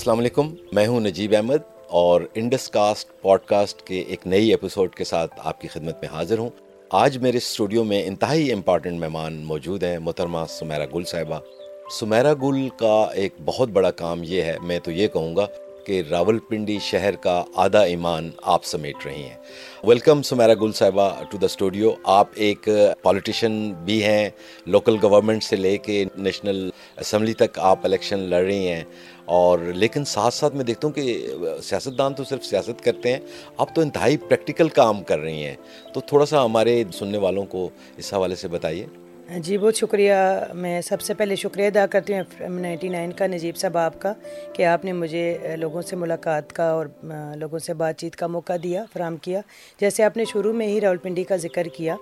السلام علیکم، میں ہوں نجیب احمد اور انڈس کاسٹ پوڈ کاسٹ کے ایک نئی ایپیسوڈ کے ساتھ آپ کی خدمت میں حاضر ہوں۔ آج میرے اسٹوڈیو میں انتہائی امپارٹنٹ مہمان موجود ہیں، محترمہ سمیرہ گل صاحبہ۔ سمیرہ گل کا ایک بہت بڑا کام یہ ہے، میں تو یہ کہوں گا کہ راول پنڈی شہر کا آدھا ایمان آپ سمیٹ رہی ہیں۔ ویلکم سمیرا گل صاحبہ ٹو دا اسٹوڈیو آپ ایک پولیٹیشین بھی ہیں لوکل گورنمنٹ سے لے کے نیشنل اسمبلی تک آپ الیکشن لڑ رہی ہیں۔ اور لیکن ساتھ ساتھ میں دیکھتا ہوں کہ سیاستدان تو صرف سیاست کرتے ہیں آپ تو انتہائی پریکٹیکل کام کر رہی ہیں۔ تو تھوڑا سا ہمارے سننے والوں کو اس حوالے سے بتائیے۔ جی بہت شکریہ۔ میں سب سے پہلے شکریہ ادا کرتی ہوں نائنٹی نائن کا، نجیب صاحب آپ کا، کہ آپ نے مجھے لوگوں سے ملاقات کا اور لوگوں سے بات چیت کا موقع دیا، فراہم کیا۔ جیسے آپ نے شروع میں ہی راول پنڈی کا ذکر کیا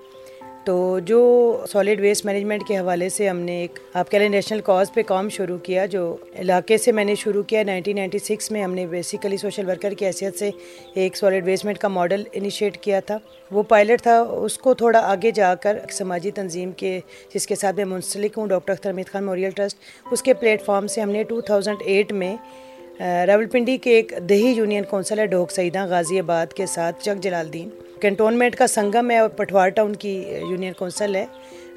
تو جو سالڈ ویسٹ مینجمنٹ کے حوالے سے ہم نے ایک آپ کہہ لیں نیشنل کاز پہ کام شروع کیا، جو علاقے سے میں نے شروع کیا نائنٹین نائنٹی سکس میں ہم نے بیسیکلی سوشل ورکر کی حیثیت سے ایک سالڈ ویسٹمنٹ کا ماڈل انیشیٹ کیا تھا۔ وہ پائلٹ تھا، اس کو تھوڑا آگے جا کر سماجی تنظیم کے، جس کے ساتھ میں منسلک ہوں، doctor Akhtar Hameed Khan memorial trust اس کے پلیٹ فارم سے ہم نے ٹو تھاؤزنڈ ایٹ میں راول پنڈی کے ایک دیہی یونین کونسل ہے ڈھوک سعیدہ غازی آباد کے ساتھ چک جلال دین کنٹونمنٹ کا سنگم ہے اور پٹوار ٹاؤن کی یونین کونسل ہے.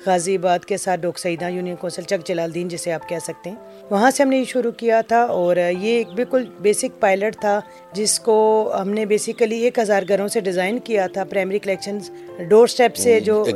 غازی آباد کے ساتھ ڈوک سعیدہ یونین کونسل چک جلال دین جسے آپ کہہ سکتے ہیں. وہاں سے ہم نے یہ شروع کیا تھا اور یہ ایک بالکل بیسک پائلٹ تھا جس کو ہم نے بیسیکلی ایک ہزار گھروں سے ڈیزائن کیا تھا پرائمری کلیکشن ڈور سٹیپ سے جو جی،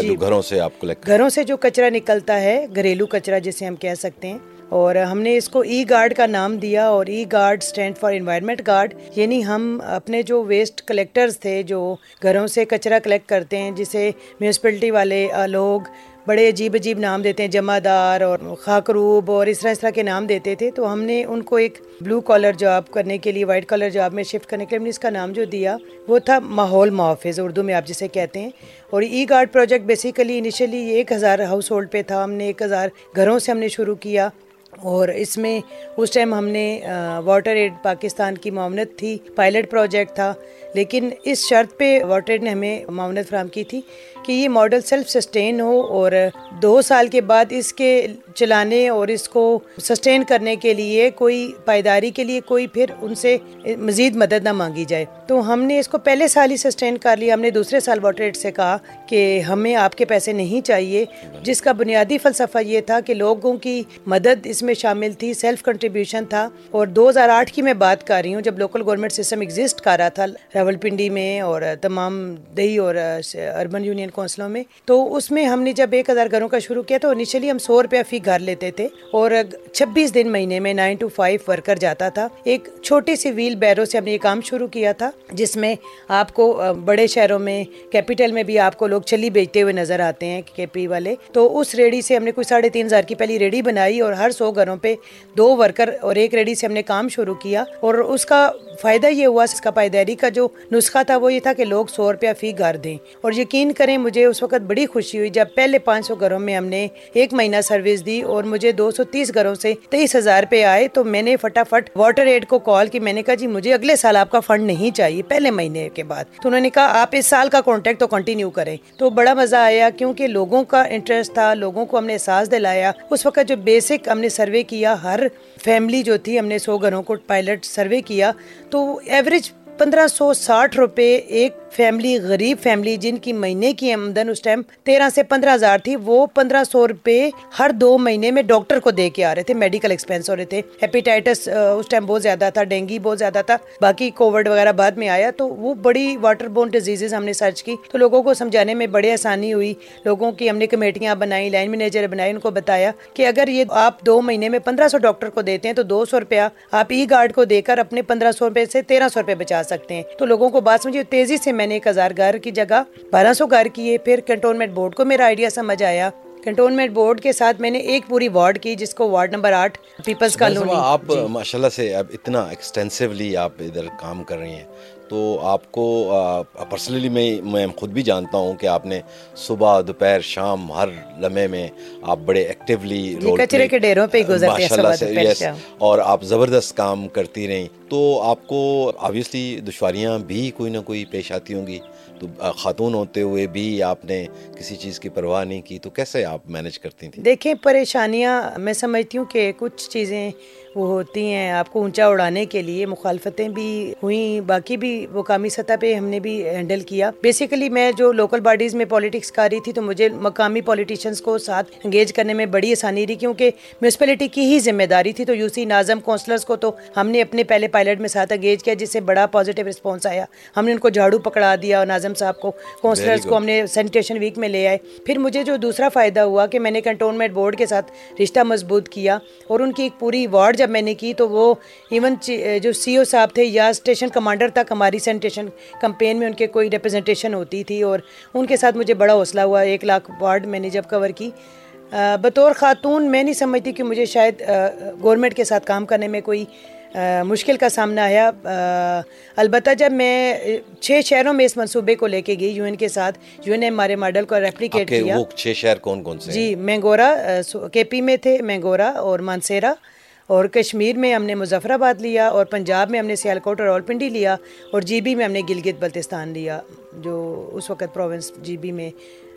جی، گھروں سے آپ گھروں سے جو کچرا نکلتا ہے گھریلو کچرا جسے ہم کہہ سکتے ہیں۔ اور ہم نے اس کو e ای گارڈ کا نام دیا اور E guard stand for environment guard یعنی ہم اپنے جو ویسٹ کلیکٹرز تھے، جو گھروں سے کچرا کلیکٹ کرتے ہیں، جسے میونسپلٹی والے لوگ بڑے عجیب عجیب نام دیتے ہیں جمع دار اور خاکروب اور اس طرح اس طرح کے نام دیتے تھے۔ تو ہم نے ان کو ایک بلو کالر جاب کرنے کے لیے وائٹ کالر جاب میں شفٹ کرنے کے لیے ہم نے اس کا نام جو دیا، وہ تھا ماحول محافظ، اردو میں آپ جسے کہتے ہیں۔ اور E guard project basically initially ایک ہزار ہاؤس ہولڈ پہ تھا، ہم نے ایک ہزار گھروں سے ہم نے شروع کیا۔ اور اس میں اس ٹائم ہم نے واٹر ایڈ پاکستان کی معاونت تھی پائلٹ پروجیکٹ تھا، لیکن اس شرط پہ واٹر ایڈ نے ہمیں معاونت فراہم کی تھی کہ یہ ماڈل سیلف سسٹین ہو اور دو سال کے بعد اس کے چلانے اور اس کو سسٹین کرنے کے لیے کوئی پائیداری کے لیے کوئی پھر ان سے مزید مدد نہ مانگی جائے۔ تو ہم نے اس کو پہلے سال ہی سسٹین کر لیا۔ ہم نے دوسرے سال واٹر ایڈ سے کہا کہ ہمیں آپ کے پیسے نہیں چاہیے۔ جس کا بنیادی فلسفہ یہ تھا کہ لوگوں کی مدد اس میں شامل تھی سیلف کنٹریبیوشن تھا۔ اور دو ہزار آٹھ کی میں بات کر رہی ہوں، جب لوکل گورنمنٹ سسٹم ایگزسٹ کر رہا تھا راول پنڈی میں اور تمام دیہی اور اربن یونین کونسلوں میں۔ تو اس میں ہم نے جب ایک ہزار گھروں کا شروع کیا تو انیشلی ہم سو روپیہ فی گھر لیتے تھے اور چھبیس دن مہینے میں نائن ٹو فائیو ورکر جاتا تھا۔ ایک چھوٹی سی ویل بیرو سے ہم نے یہ کام شروع کیا تھا، جس میں آپ کو بڑے شہروں میں کیپیٹل میں بھی آپ کو لوگ چلی بیچتے ہوئے نظر آتے ہیں کے پی والے۔ تو اس ریڈی سے ہم نے کوئی ساڑھے تین ہزار کی پہلی ریڈی بنائی اور ہر سو گھروں پہ دو ورکر اور ایک ریڈی سے ہم نے کام شروع کیا۔ اور اس کا فائدہ یہ ہوا، اس کا پائیداری کا جو نسخہ تھا وہ یہ تھا کہ لوگ سو روپیہ فی گھر دیں۔ اور یقین کریں مجھے اس وقت بڑی خوشی ہوئی جب پہلے پانچ سو گھروں میں ہم نے ایک مہینہ سروس دی اور مجھے دو سو تیس گھروں سے تیئیس ہزار پہ آئے تو میں نے فٹافٹ واٹر ایڈ کو کال کی میں نے کہا جی مجھے اگلے سال آپ کا فنڈ نہیں چاہیے پہلے مہینے کے بعد تو انہوں نے کہا آپ اس سال کا کانٹیکٹ تو کنٹینیو کریں تو بڑا مزہ آیا کیونکہ لوگوں کا انٹرسٹ تھا، لوگوں کو ہم نے احساس دلایا۔ اس وقت جو بیسک ہم نے سروے کیا، ہر فیملی جو تھی ہم نے سو گھروں کو پائلٹ سروے کیا تو ایوریج پندرہ سو ساٹھ روپے ایک فیملی، غریب فیملی جن کی مہینے کی آمدن اس ٹائم تیرہ سے پندرہ ہزار تھی، وہ پندرہ سو روپے ہر دو مہینے میں ڈاکٹر کو دے کے آ رہے تھے میڈیکل ایکسپینس ہو رہے تھے۔ ہیپیٹائٹس اس ٹائم بہت زیادہ تھا، ڈینگی بہت زیادہ تھا۔ باقی کووڈ وغیرہ بعد میں آیا تو وہ بڑی واٹر بون ڈیزیز ہم نے سرچ کی۔ تو لوگوں کو سمجھانے میں بڑی آسانی ہوئی۔ لوگوں کی ہم نے کمیٹیاں بنائی لائن مینیجر بنائی، ان کو بتایا کہ اگر یہ آپ دو مہینے میں پندرہ سو ڈاکٹر کو دیتے ہیں تو دو سو روپیہ آپ ای گارڈ کو دے کر اپنے پندرہ سو روپے سے تیرہ سو روپے بچا سکتے ہیں۔ تو لوگوں کو بات سمجھے تیزی سے میں نے ایک ہزار گھر کی جگہ بارہ سو گھر کیے پھر کنٹونمنٹ بورڈ کو میرا آئیڈیا سمجھ آیا۔ کنٹونمنٹ بورڈ کے ساتھ میں نے ایک پوری وارڈ کی جس کو ward number eight Peoples Colony آپ ماشاء اللہ سے اب اتنا ایکسٹینسولی آپ ادھر کام کر رہی ہیں۔ تو آپ کو پرسنلی میں میں خود بھی جانتا ہوں کہ آپ نے صبح دوپہر شام ہر لمحے میں آپ بڑے ایکٹیولی کچرے کے ڈیروں پہ سے اور آپ زبردست کام کرتی رہیں۔ تو آپ کو آبویسلی دشواریاں بھی کوئی نہ کوئی پیش آتی ہوں گی۔ تو خاتون ہوتے ہوئے بھی آپ نے کسی چیز کی پرواہ نہیں کی۔ تو کیسے آپ مینج کرتی تھیں؟ دیکھیں پریشانیاں میں سمجھتی ہوں کہ کچھ چیزیں وہ ہوتی ہیں آپ کو اونچا اڑانے کے لیے مخالفتیں بھی ہوئیں باقی بھی مقامی سطح پہ ہم نے بھی ہینڈل کیا۔ بیسیکلی میں جو لوکل باڈیز میں پولیٹکس کر رہی تھی تو مجھے مقامی پولیٹیشنس کو ساتھ انگیج کرنے میں بڑی آسانی رہی کیونکہ میونسپلٹی کی ہی ذمہ داری تھی۔ تو یو سی ناظم کونسلرس کو تو ہم نے اپنے پہلے پائلٹ میں ساتھ انگیج کیا جس سے بڑا پازیٹیو رسپانس آیا۔ ہم نے ان کو جھاڑو پکڑا دیا اور ناظم صاحب کو کونسلرس کو ہم نے سینیٹیشن ویک میں لے آئے۔ پھر مجھے جو دوسرا فائدہ ہوا کہ میں نے کنٹونمنٹ بورڈ کے ساتھ رشتہ مضبوط کیا اور ان کی ایک پوری وارڈ جب میں نے کی تو وہ ایون جو سی او صاحب تھے یا اسٹیشن کمانڈر تک ہماری سینیٹیشن کمپین میں ان کے کوئی ریپرزنٹیشن ہوتی تھی اور ان کے ساتھ مجھے بڑا حوصلہ ہوا ایک لاکھ وارڈ میں نے جب کور کی۔ بطور خاتون میں نہیں سمجھتی کہ مجھے شاید گورنمنٹ کے ساتھ کام کرنے میں کوئی مشکل کا سامنا آیا۔ البتہ جب میں چھ شہروں میں اس منصوبے کو لے کے گئی یو این کے ساتھ یو این نے ہمارے ماڈل کو ریپلیکیٹ کیا۔ چھ شہر کون کون سے جی مینگورا کے پی میں تھے مینگورا اور مانسیرا۔ اور کشمیر میں ہم نے مظفر آباد لیا اور پنجاب میں ہم نے سیالکوٹ اور اولپنڈی لیا اور جی بی میں ہم نے گلگت بلتستان لیا، جو اس وقت پروونس جی بی میں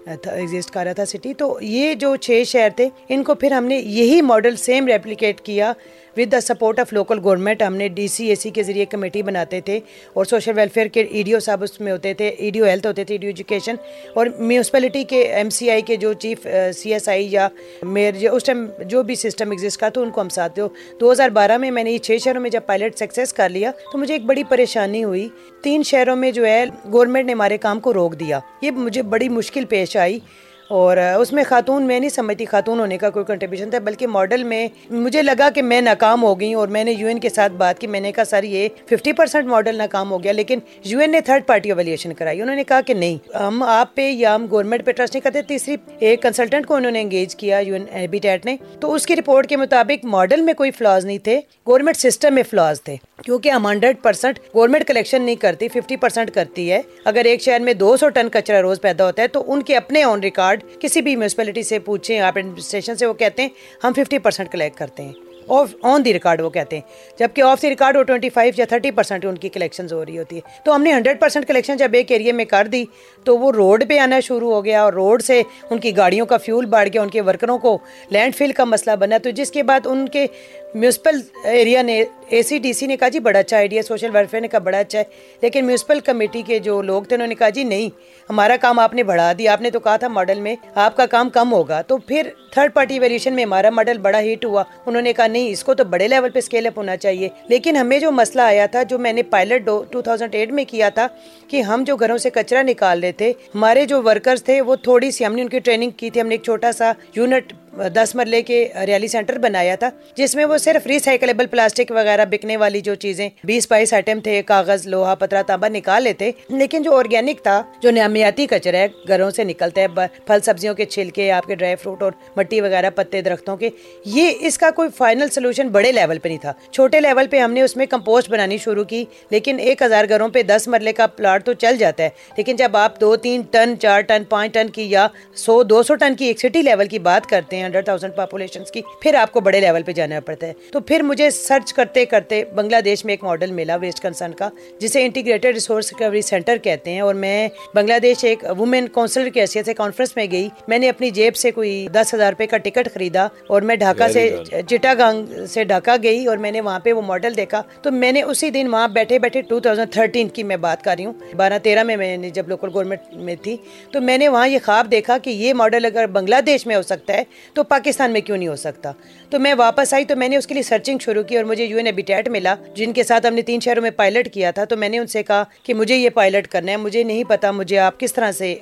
ایگزسٹ کر رہا تھا سٹی تو یہ جو چھ شہر تھے، ان کو پھر ہم نے یہی ماڈل سیم ریپلیکیٹ کیا with the support of local government ہم نے ڈی سی اے سی کے ذریعے کمیٹی بناتے تھے اور سوشل ویلفیئر کے ای ڈی او صاحب اس میں ہوتے تھے ای ڈی او ہیلتھ ہوتے تھے ای ڈی او ایجوکیشن اور میونسپلٹی کے ایم سی آئی کے جو چیف سی ایس آئی یا میئر اس ٹائم جو بھی سسٹم ایگزسٹ کا تو ان کو ہم ساتھ دو دو ہزار بارہ میں میں نے یہ چھ شہروں میں جب پائلٹ سکسیس کر لیا تو مجھے ایک بڑی پریشانی ہوئی تین شہروں میں جو ہے گورنمنٹ نے ہمارے کام کو روک دیا یہ مجھے بڑی مشکل پیش آئی اور اس میں خاتون میں نہیں سمجھتی، خاتون ہونے کا کوئی کنٹریبیوشن تھا، بلکہ ماڈل میں مجھے لگا کہ میں ناکام ہو گئی اور میں نے یو این کے ساتھ بات کی، میں نے کہا، سر، یہ ففٹی پرسینٹ ماڈل ناکام ہو گیا، لیکن یو این نے تھرڈ پارٹی اویلیشن کرائی۔ انہوں نے کہا کہ نہیں، ہم آپ پہ یا ہم گورنمنٹ پہ ٹرسٹ نہیں کرتے۔ تیسری، ایک کنسلٹنٹ کو انہوں نے انگیج کیا یو این ہیبیٹیٹ نے۔ تو اس کی رپورٹ کے مطابق ماڈل میں کوئی فلاز نہیں تھے گورنمنٹ سسٹم میں فلاز تھے۔ کیونکہ ہم ہنڈریڈ پرسینٹ گورنمنٹ کلیکشن نہیں کرتی ففٹی پرسینٹ کرتی ہے۔ اگر ایک شہر میں دو سو ٹن کچرا روز پیدا ہوتا ہے، تو ان کے اپنے آن ریکارڈ کسی بھی میونسپلٹی سے پوچھیں آپ ایڈمنسٹریشن سے وہ کہتے ہیں ہم ففٹی پرسینٹ کلیکٹ کرتے ہیں آف آن دی ریکارڈ وہ کہتے ہیں جبکہ آف دی ریکارڈ وہ ٹوئنٹی فائیو یا تھرٹی پرسینٹ ان کی کلیکشن ہو رہی ہوتی ہے تو ہم نے ہنڈریڈ پرسینٹ کلیکشن جب ایک ایریے میں کر دی تو وہ روڈ پہ آنا شروع ہو گیا اور روڈ سے ان کی گاڑیوں کا فیول بڑھ گیا ان کے ورکروں کو لینڈ فل کا مسئلہ بنا تو جس کے بعد ان کے میونسپل ایریا نے، اے سی ڈی سی نے کہا جی بڑا اچھا آئیڈیا سوشل ویلفیئر نے کہا بڑا اچھا ہے، لیکن میونسپل کمیٹی کے جو لوگ تھے، انہوں نے کہا جی نہیں، ہمارا کام آپ نے بڑھا دیا، آپ نے تو کہا تھا ماڈل میں آپ کا کام کم ہوگا، تو پھر تھرڈ پارٹی ویریشن میں ہمارا ماڈل بڑا ہیٹ ہوا۔ انہوں نے کہا نہیں، اس کو تو بڑے لیول پہ اسکیل اپ ہونا چاہیے۔ لیکن ہمیں جو مسئلہ آیا تھا، جو میں نے پائلٹ ٹو تھاؤزینڈ ایٹ میں کیا تھا، کہ ہم جو گھروں سے کچرا نکال رہے تھے، ہمارے جو ورکرز تھے، وہ تھوڑی سی ہم نے ان کی ٹریننگ کی تھی، ہم نے ایک چھوٹا سا یونٹ دس مرلے کے ریالی سینٹر بنایا تھا، جس میں وہ صرف ریسائکلیبل پلاسٹک وغیرہ بکنے والی جو چیزیں، بیس بائیس آئٹم تھے، کاغذ، لوہا پترا تانبا نکال لیتے، لیکن جو آرگینک تھا، جو نامیاتی کچرا ہے، گھروں سے نکلتا ہے پھل سبزیوں کے چھلکے، آپ کے ڈرائی فروٹ اور مٹی وغیرہ، پتے، درختوں کے، یہ اس کا کوئی فائنل سولوشن بڑے لیول پہ نہیں تھا۔ چھوٹے لیول پہ ہم نے اس میں کمپوسٹ بنانی شروع کی، لیکن ایک ہزار گھروں پہ دس مرلے کا پلاٹ تو چل جاتا ہے۔ لیکن جب آپ دو، تین ٹن، چار ٹن، پانچ ٹن کی یا سو، دو سو ٹن کی ایک سٹی لیول کی بات کرتے ہیں ہنڈریڈ تھاؤزینڈ پاپولیشن کی پھر آپ کو بڑے لیول پہ جانا پڑتا ہے۔ تو پھر مجھے سرچ کرتے کرتے بنگلہ دیش میں ایک ماڈل ملا ویسٹ کنسرن کا جسے انٹیگریٹڈ ریسورس ریکوری سینٹر کہتے ہیں۔ اور میں بنگلہ دیش ایک وومین کونسلر کی حیثیت سے کانفرنس میں گئی۔ میں نے اپنی جیب سے کوئی دس ہزار روپے کا ٹکٹ خریدا اور میں ڈھاکہ سے چٹا گانگ سے ڈھاکہ گئی اور میں نے وہاں پہ وہ ماڈل دیکھا۔ تو میں نے اسی دن وہاں بیٹھے بیٹھے ٹو تھاؤزینڈ تھرٹین کی میں بات کر رہی ہوں۔ بارہ تیرہ میں میں نے جب لوکل گورنمنٹ میں تھی۔ تو میں نے وہاں یہ خواب دیکھا کہ یہ ماڈل اگر بنگلہ دیش میں ہو سکتا ہے تو پاکستان میں کیوں نہیں ہو سکتا؟ تو میں واپس آئی تو میں نے اس کے لیے سرچنگ شروع کی اور مجھے یو این ایبیٹیٹ ملا، جن کے ساتھ ہم نے تین شہروں میں پائلٹ کیا تھا۔ تو میں نے ان سے کہا کہ مجھے یہ پائلٹ کرنا ہے، مجھے نہیں پتا مجھے آپ کس طرح سے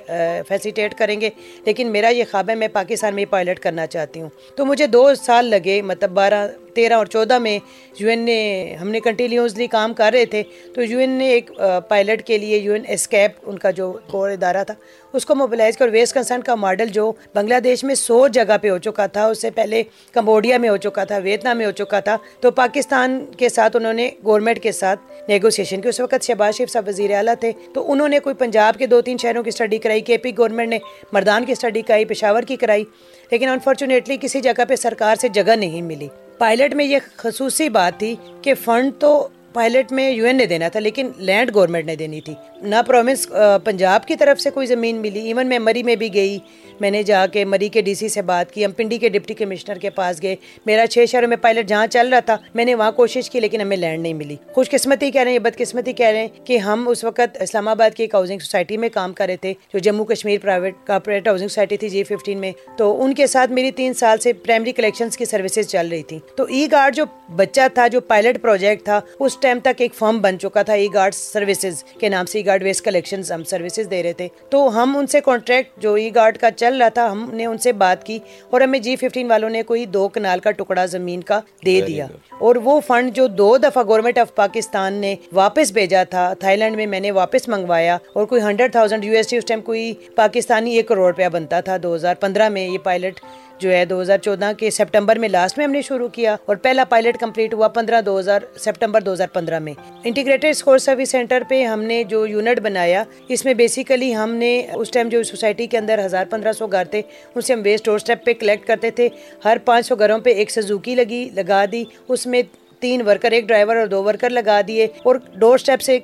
فیسیٹیٹ کریں گے، لیکن میرا یہ خواب ہے، میں پاکستان میں یہ پائلٹ کرنا چاہتی ہوں۔ تو مجھے دو سال لگے مطلب بارہ، تیرہ اور چودہ میں یو این نے، ہم نے کنٹینیوسلی کام کر رہے تھے۔ تو یو این نے ایک پائلٹ کے لیے یو این اسکیپ ان کا جو کور ادارہ تھا اس کو موبلائز کر ویسٹ کنسرن کا ماڈل جو بنگلہ دیش میں سو جگہ پہ ہو چکا تھا، اس سے پہلے کمبوڈیا میں ہو چکا تھا، ویتنام میں ہو چکا تھا، تو پاکستان کے ساتھ انہوں نے گورنمنٹ کے ساتھ نیگوسیشن کی۔ اس وقت شہباز شریف صاحب وزیر اعلیٰ تھے، تو انہوں نے کوئی پنجاب کے دو تین شہروں کی اسٹڈی کرائی کے پی گورنمنٹ نے مردان کی اسٹڈی کرائی، پشاور کی کرائی، لیکن انفارچونیٹلی کسی جگہ پہ سرکار سے جگہ نہیں ملی۔ پائلٹ میں یہ خصوصی بات تھی کہ فنڈ تو پائلٹ میں یو این نے دینا تھا، لیکن لینڈ گورنمنٹ نے دینی تھی۔ نہ پرومس پنجاب کی طرف سے کوئی زمین ملی، ایون میں مری میں بھی گئی۔ میں نے جا کے مری کے ڈی سی سے بات کی، ہم پنڈی کے ڈپٹی کمشنر کے پاس گئے۔ میرا چھ شہروں میں پائلٹ جہاں چل رہا تھا، میں نے وہاں کوشش کی لیکن ہمیں لینڈ نہیں ملی۔ خوش قسمتی کہہ رہے ہیں یہ بدقسمتی کہہ رہے ہیں کہ ہم اس وقت اسلام آباد کی ایک ہاؤسنگ سوسائٹی میں کام کر رہے تھے، جو Jammu Kashmir private corporate housing society تھی جی ففٹین میں۔ تو ان کے ساتھ میری تین سال سے پرائمری کلیکشنز کی سروسز چل رہی تھی تو ای گارڈ جو بچہ تھا، جو پائلٹ پروجیکٹ تھا، اس ٹائم تک ایک فارم بن چکا تھا ای گارڈ سروسز کے نام سے ای گارڈ ویسٹ کلیکشن ہم سروسز دے رہے تھے۔ تو ہم ان سے کانٹریکٹ جو ای گارڈ کا چل رہا تھا ہم نے ان سے بات کی اور ہمیں جی ففٹین والوں نے کوئی دو کنال کا ٹکڑا زمین کا دے دیا۔ اور وہ فنڈ جو دو دفعہ گورنمنٹ آف پاکستان نے واپس بھیجا تھا تھائی لینڈ میں میں نے واپس منگوایا اور کوئی hundred thousand U S T اس ٹائم کوئی پاکستانی ایک کروڑ روپیہ بنتا تھا۔ دو ہزار پندرہ میں یہ پائلٹ جو ہے دو ہزار چودہ کے سپٹمبر میں لاسٹ میں ہم نے شروع کیا اور پہلا پائلٹ کمپلیٹ ہوا پندرہ دو ہزار سپٹمبر دو ہزار پندرہ میں۔ انٹیگریٹڈ اسکور سروس سینٹر پہ ہم نے جو یونٹ بنایا، اس میں بیسیکلی ہم نے اس ٹائم جو سوسائٹی کے اندر ہزار پندرہ سو گھر تھے، ان سے ہم ویسٹ ڈور اسٹیپ پہ کلیکٹ کرتے تھے۔ ہر پانچ سو گھروں پہ ایک سزوکی لگی، لگا دی۔ اس میں تین ورکر ایک ڈرائیور اور دو ورکر لگا دیے اور ڈور اسٹیپ سے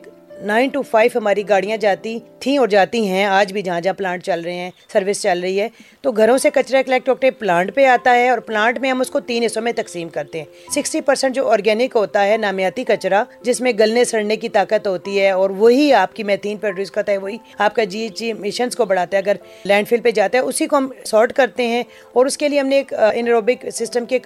نائن ٹو فائیو ہماری گاڑیاں جاتی تھیں اور جاتی ہیں، آج بھی جہاں جہاں پلانٹ چل رہے ہیں سروس چل رہی ہے۔ تو گھروں سے کچرا کلیکٹ ہوتے پلانٹ پہ آتا ہے اور پلانٹ میں ہم اس کو تین حصوں میں تقسیم کرتے ہیں۔ سکسٹی پرسینٹ جو آرگینک ہوتا ہے نامیاتی کچرا، جس میں گلنے سڑنے کی طاقت ہوتی ہے اور وہی آپ کی میتھین پروڈیوس کرتا ہے، وہی آپ کا جی جی مشنس کو بڑھاتا ہے۔ اگر لینڈ فل پہ جاتا ہے، اسی کو ہم سارٹ کرتے ہیں اور اس کے لیے ہم نے ایک انروبک سسٹم کے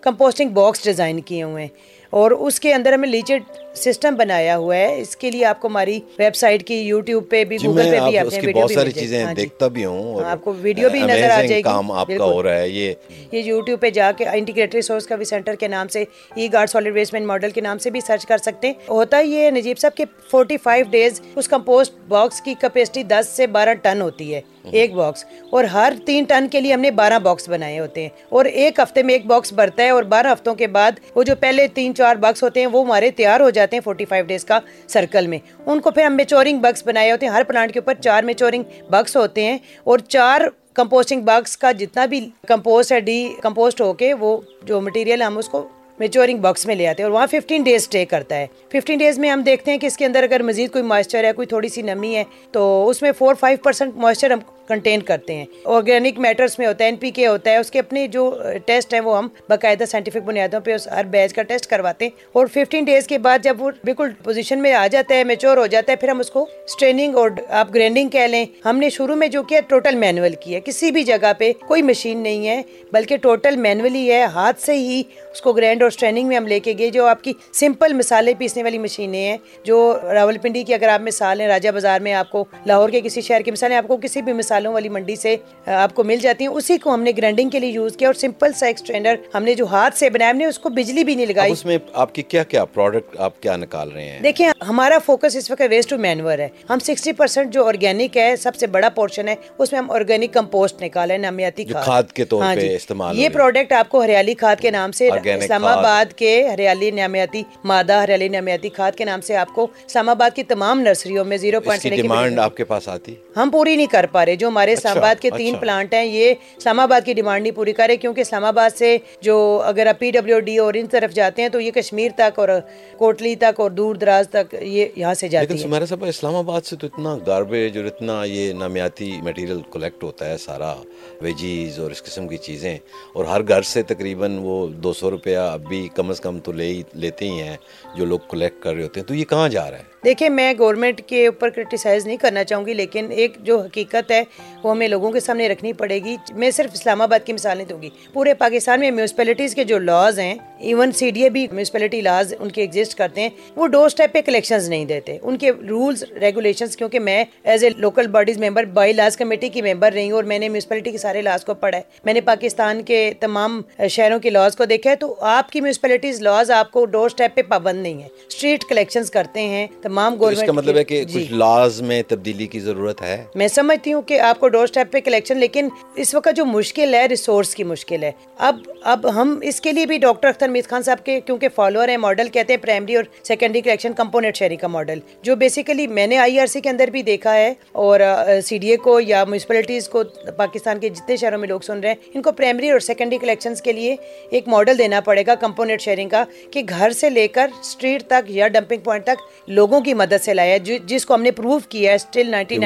کمپوسٹنگ باکس ڈیزائن کیے ہوئے ہیں۔ اور اس کے اندر ہمیں لیچڈ سسٹم بنایا ہوا ہے۔ اس کے لیے آپ کو ہماری ویب سائٹ کی یوٹیوب پہ بھی گوگل پہ بھی اپنے ویڈیو بہت ساری چیزیں دیکھتا بھی ہوں آپ کو ویڈیو بھی نظر آ جائے گی۔ کام آپ کا ہو رہا ہے۔ یہ یہ یوٹیوب پہ جا کے انٹیگریٹڈ ریسورس کا بھی سینٹر کے نام سے E guard solid waste management model کے نام سے بھی سرچ کر سکتے ہیں۔ ہوتا یہ نجیب صاحب کے فورٹی فائیو ڈیز اس کمپوسٹ باکس کی کیپیسٹی دس سے بارہ ٹن ہوتی ہے ایک باکس اور ہر تین ٹن کے لیے ہم نے بارہ باکس بنائے ہوتے ہیں۔ اور ایک ہفتے میں ایک باکس بھرتا ہے اور بارہ ہفتوں کے بعد وہ جو پہلے تین چار باکس ہوتے ہیں وہ ہمارے تیار ہو جاتے ہیں فورٹی فائیو ڈیز کا سرکل میں۔ ان کو پھر ہم میچورنگ بکس بنائے ہوتے ہیں۔ ہر پلانٹ کے اوپر چار میچورنگ بکس ہوتے ہیں اور چار کمپوسٹنگ بگس کا جتنا بھی کمپوسٹ ہے ڈی کمپوسٹ ہو کے وہ جو مٹیریل ہم اس کو میچورنگ باکس میں لے آتے ہیں اور وہاں ففٹین ڈیز اسٹے کرتا ہے۔ ففٹین ڈیز میں ہم دیکھتے ہیں کہ اس کے اندر اگر مزید کوئی موئسچر ہے، کوئی تھوڑی سی نمی ہے، تو اس میں فور فائیو پرسینٹ موئسچر ہم کنٹین کرتے ہیں۔ آرگینک میٹرس میں ہوتا ہے این پی کے ہوتا ہے، اس کے اپنے جو ٹیسٹ ہیں وہ ہم باقاعدہ سائنٹیفک بنیادوں پہ ہر بیچ کا ٹیسٹ کرواتے ہیں۔ اور ففٹین ڈیز کے بعد جب وہ بالکل پوزیشن میں آ جاتا ہے میچور ہو جاتا ہے، پھر ہم اس کو اسٹریننگ اور آپ گرینڈنگ کہہ لیں۔ ہم نے شروع میں جو کیا ٹوٹل مینول کیا کسی بھی جگہ پہ کوئی مشین نہیں ہے، بلکہ ٹوٹل مینولی ہے، ہاتھ سے ہی اس کو گرینڈ اور اسٹریننگ میں ہم لے کے گئے جو آپ کی سمپل مسالے پیسنے والی مشینیں ہیں جو راول پنڈی کی اگر آپ مثال ہیں راجہ بازار میں آپ کو لاہور کے کسی شہر کی مثالیں آپ کو کسی بھی مثالوں والی منڈی سے آپ کو مل جاتی ہیں اسی کو ہم نے گرینڈنگ کے لیے یوز کیا اور سمپل سا ایکسٹرینڈر ہم نے جو ہاتھ سے بنایا ہم نے اس کو بجلی بھی نہیں لگائی۔ اس میں آپ کی کیا کیا پروڈکٹ آپ کیا نکال رہے ہیں؟ دیکھیں ہمارا فوکس اس وقت ویسٹ ٹو مینور ہے۔ ہم سکسٹی پرسینٹ جو آرگینک ہے سب سے بڑا پورشن ہے اس میں ہم آرگینک کمپوسٹ نکالا ہے نامیاتی کھاد۔ کے طور پہ استعمال یہ پروڈکٹ آپ کو ہریالی کھاد کے نام سے اسلام آباد کے ہریالی نامیاتی مادہ ہریالی نامیاتی کھاد کے نام سے آپ کو اسلام آباد کی تمام نرسریوں میں زیرو پوائنٹ ڈیمانڈ آپ کے پاس آتی؟ ہم پوری نہیں کر پا رہے جو ہمارے اسلام آباد کے تین پلانٹ ہیں یہ اسلام آباد کی ڈیمانڈ نہیں پوری کرے کیونکہ اسلام آباد سے جو اگر آپ پی ڈبلیو ڈی اور ان طرف جاتے ہیں تو یہ کشمیر تک اور کوٹلی تک اور دور دراز تک یہ یہاں سے جاتی لیکن سمیرا صاحب اسلام آباد سے تو اتنا گاربیج اور اتنا یہ نامیاتی میٹیریل کلیکٹ ہوتا ہے سارا ویجیز اور اس قسم کی چیزیں اور ہر گھر سے تقریباً وہ دو سو روپیہ بھی کم از کم تو لے ہی لیتے ہی ہیں جو لوگ کلیکٹ کر رہے ہوتے ہیں۔ تو یہ کہاں جا رہا ہے؟ دیکھیں، میں گورنمنٹ کے اوپر کرٹیسائز نہیں کرنا چاہوں گی، لیکن ایک جو حقیقت ہے، وہ ہمیں لوگوں کے سامنے رکھنی پڑے گی۔ میں صرف اسلام آباد کی مثالیں دوں گی، پورے پاکستان میں میونسپلٹیز کے جو لاز ہیں ایون سی ڈی اے بھی میونسپلٹی لاز ان کے ایگزسٹ کرتے ہیں، وہ ڈور اسٹیپ پہ کلیکشنز نہیں دیتے۔ ان کے رولز ریگولیشنز کیونکہ میں as a local bodies member bylaws committee کی ممبر رہی ہوں اور میں نے میونسپلٹی کے سارے لاز کو پڑھا ہے۔ میں نے پاکستان کے تمام شہروں کے لاز کو دیکھا ہے، تو آپ کی میونسپلٹیز لاز آپ کو ڈور اسٹیپ پہ پابند نہیں ہے اسٹریٹ کلیکشنز کرتے ہیں تمام گورنمنٹ کا مطلب ہے کہ جی۔ کچھ لاز میں تبدیلی کی ضرورت ہے میں سمجھتی ہوں کہ آپ کو ڈور اسٹیپ پہ کلیکشن لیکن اس وقت جو مشکل ہے ریسورس کی مشکل ہے اب اب ہم اس کے لیے بھی ڈاکٹر اختر مید خان صاحب کے کیونکہ فالوور ہیں ماڈل کہتے ہیں پرائمری اور سیکنڈری کلیکشن کمپونیٹ شہری کا ماڈل جو بیسیکلی میں نے آئی آر سی کے اندر بھی دیکھا ہے اور سی ڈی اے کو یا میونسپلٹیز کو پاکستان کے جتنے شہروں میں لوگ سن رہے ہیں ان کو پرائمری اور سیکنڈری کلیکشنز کے لیے ایک ماڈل دینا پڑے گا کمپونیٹ شیئرنگ کا کہ گھر سے لے کر اسٹریٹ تک یا ڈمپنگ پوائنٹ تک لوگوں کی مدد سے لایا جس کو ہم نے پروو کیا ہے اسٹل نائنٹین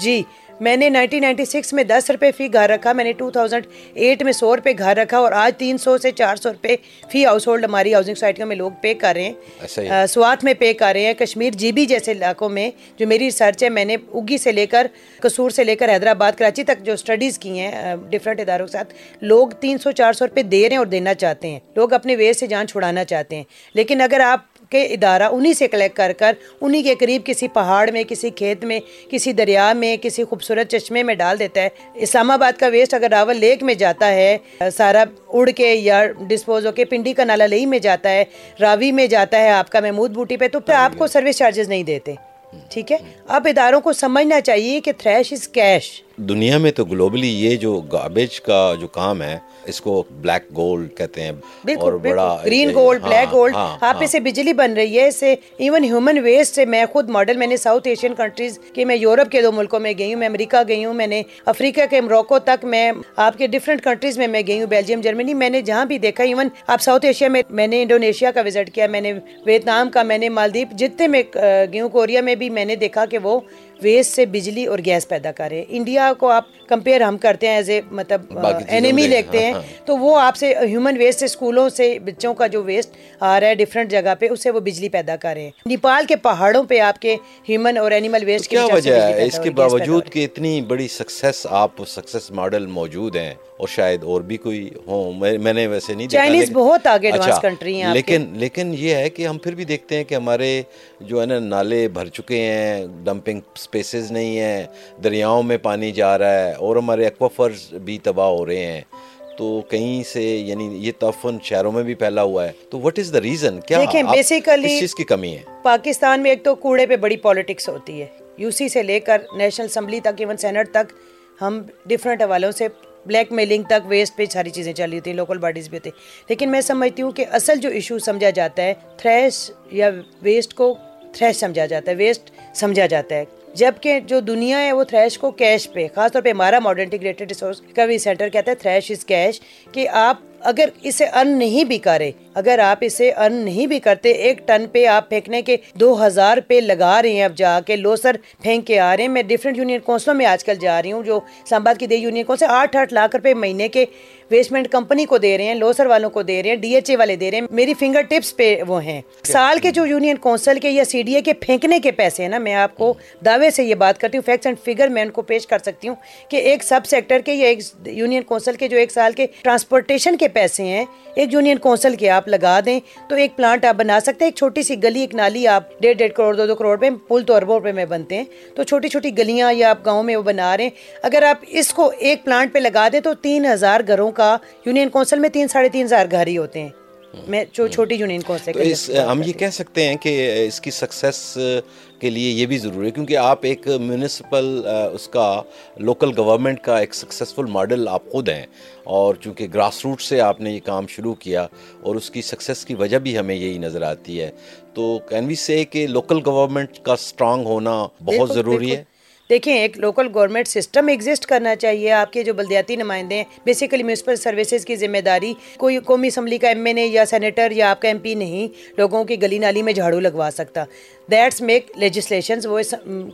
جی میں نے نائنٹین نائنٹی سکس میں دس روپے فی گھر رکھا میں نے ٹو تھاؤزینڈ ایٹ میں سو روپے گھر رکھا اور آج تین سو سے چار سو روپے فی ہاؤس ہولڈ ہماری ہاؤسنگ سوسائٹیوں میں لوگ پے کر رہے ہیں۔ سوات میں پے کر رہے ہیں کشمیر جی بی جیسے علاقوں میں جو میری ریسرچ ہے میں نے اگی سے لے کر قصور سے لے کر حیدرآباد کراچی تک جو اسٹڈیز کی ہیں ڈفرینٹ اداروں کے ساتھ لوگ تین سو چار سو روپے دے رہے ہیں اور دینا چاہتے ہیں۔ لوگ اپنے ویز سے جان چھڑانا چاہتے ہیں۔ لیکن اگر آپ کے ادارہ انہی سے کلیکٹ کر کر انہی کے قریب کسی پہاڑ میں کسی کھیت میں کسی دریا میں کسی خوبصورت چشمے میں ڈال دیتا ہے۔ اسلام آباد کا ویسٹ اگر راول لیک میں جاتا ہے سارا اڑ کے یا ڈسپوز ہو کے پنڈی کا نالا لئی میں جاتا ہے راوی میں جاتا ہے آپ کا محمود بوٹی پہ تو پھر آپ کو سروس چارجز نہیں دیتے۔ ٹھیک ہے؟ اب اداروں کو سمجھنا چاہیے کہ تھریش از کیش دنیا میں تو گلوبلی یہ جو گاربیج کا جو کام ہے اس کو بلیک گولڈ کہتے ہیں اور بڑا گرین گولڈ بلیک گولڈ آپ ہاں۔ سے بجلی بن رہی ہے اس سے ایون ہیومن ویسٹ سے میں خود ماڈل میں نے ساؤتھ ایشین کنٹریز کے میں یورپ کے دو ملکوں میں گئی ہوں میں امریکہ گئی ہوں میں نے افریقہ کے مروکو تک میں آپ کے ڈفرینٹ کنٹریز میں میں گئی ہوں بیلجیم جرمنی میں نے جہاں بھی دیکھا ایون آپ ساؤتھ ایشیا میں میں نے انڈونیشیا کا وزٹ کیا میں نے ویتنام کا میں نے مالدیپ جتنے میں گئی ہوں کوریا میں بھی میں نے دیکھا کہ وہ ویسٹ سے بجلی اور گیس پیدا کر رہے ہیں انڈیا کو آپ کمپیئر ہم کرتے ہیں ایز اے مطلب اینیمی لیکتے ہیں۔ ہاں، ہاں۔ تو وہ آپ سے ہیومن ویسٹ اسکولوں سے بچوں کا جو ویسٹ آ رہا ہے ڈفرینٹ جگہ پہ اس سے وہ بجلی پیدا کر رہے ہیں نیپال کے پہاڑوں پہ آپ کے ہیومن اور اینیمل ویسٹ کیا وجہ ہے؟ اس کے باوجود کہ اتنی بڑی سکسیس آپ سکسیس ماڈل موجود ہیں اور شاید اور بھی کوئی ہوں۔ میں نے ویسے نہیں چائنیز بہت آگے ایڈوانس کنٹری ہیں لیکن لیکن یہ ہے کہ ہم پھر بھی دیکھتے ہیں کہ ہمارے جو ہے نا نالے بھر چکے ہیں ڈمپنگ سپیسز نہیں ہیں دریاؤں میں پانی جا رہا ہے اور ہمارے ایکوافرز بھی تباہ ہو رہے ہیں۔ تو کہیں سے یعنی یہ تفن شہروں میں بھی پھیلا ہوا ہے۔ تو وٹ از دا ریزن کیا دیکھیں بیسیکلی چیز کی کمی ہے؟ پاکستان میں ایک تو کوڑے پہ بڑی پالیٹکس ہوتی ہے۔ یو سی سے لے کر نیشنل اسمبلی تک ایون سینٹ تک ہم ڈفرینٹ حوالوں سے بلیک میلنگ تک ویسٹ پہ ساری چیزیں چل رہی تھیں لوکل باڈیز بھی ہوتے لیکن میں سمجھتی ہوں کہ اصل جو ایشو سمجھا جاتا ہے تھریش یا ویسٹ کو تھریش سمجھا جاتا ہے ویسٹ سمجھا جاتا ہے۔ جبکہ جو دنیا ہے، وہ تھریش کو کیش پہ، خاص طور پہ ہمارا modern integrated resource recovery centre کہتا ہے تھریش از کیش کہ آپ اگر اسے ارن نہیں بھی کرے اگر آپ اسے ارن نہیں بھی کرتے ایک ٹن پہ آپ پھینکنے کے دو ہزار پہ لگا رہے ہیں۔ اب جا کے لوسر پھینک کے آ رہے ہیں۔ میں ڈفرینٹ یونین کونسلوں میں آج کل جا رہی ہوں، جو اسلام آباد کی دے یونین کونسل آٹھ آٹھ لاکھ روپے مہینے کے ویسٹمنٹ کمپنی کو دے رہے ہیں، لوسر والوں کو دے رہے ہیں ڈی ایچ اے والے دے رہے ہیں۔ میری فنگر ٹپس پہ وہ ہیں۔ سال کے جو یونین کونسل کے یا سی ڈی اے کے پھینکنے کے پیسے ہیں نا، میں آپ کو دعوے سے یہ بات کرتی ہوں فیکٹس اینڈ فگر میں ان کو پیش کر سکتی ہوں کہ ایک سب سیکٹر کے یا ایک یونین کونسل کے جو ایک سال کے ٹرانسپورٹیشن کے پیسے ہیں۔ ایک یونین کونسل کے آپ لگا دیں تو ایک پلانٹ آپ بنا سکتے ہیں۔ ایک چھوٹی سی گلی، ایک نالی آپ ڈیڑھ ڈیڑھ کروڑ، دو دو کروڑ پہ پل تو اربوں روپے میں بنتے ہیں۔ تو چھوٹی چھوٹی گلیاں یا آپ گاؤں میں وہ بنا رہے ہیں۔ اگر آپ اس کو ایک پلانٹ پہ لگا دیں تو تین ہزار گھروں کا یونین کونسل میں تین، ساڑھے تین ہزار گھر ہی ہوتے ہیں۔ میں جو چھوٹی یونین کونسل ہم یہ کہہ سکتے ہیں کہ اس کی سکسیس کے لیے یہ بھی ضروری ہے کیونکہ آپ ایک میونسپل اس کا لوکل گورنمنٹ کا ایک سکسیزفل ماڈل آپ خود ہیں اور چونکہ گراس روٹ سے آپ نے یہ کام شروع کیا اور اس کی سکسیس کی وجہ بھی ہمیں یہی نظر آتی ہے تو کین وی سے کہ لوکل گورنمنٹ کا اسٹرانگ ہونا بہت ضروری ہے؟ دیکھیں، ایک لوکل گورنمنٹ سسٹم ایگزسٹ کرنا چاہیے۔ آپ کے جو بلدیاتی نمائندے ہیں بیسیکلی میونسپل سروسز کی ذمہ داری کوئی قومی اسمبلی کا ایم این اے یا سینیٹر یا آپ کا ایم پی نہیں، لوگوں کی گلی نالی میں جھاڑو لگوا سکتا۔ دیٹس میک لیجسلیشنز، وہ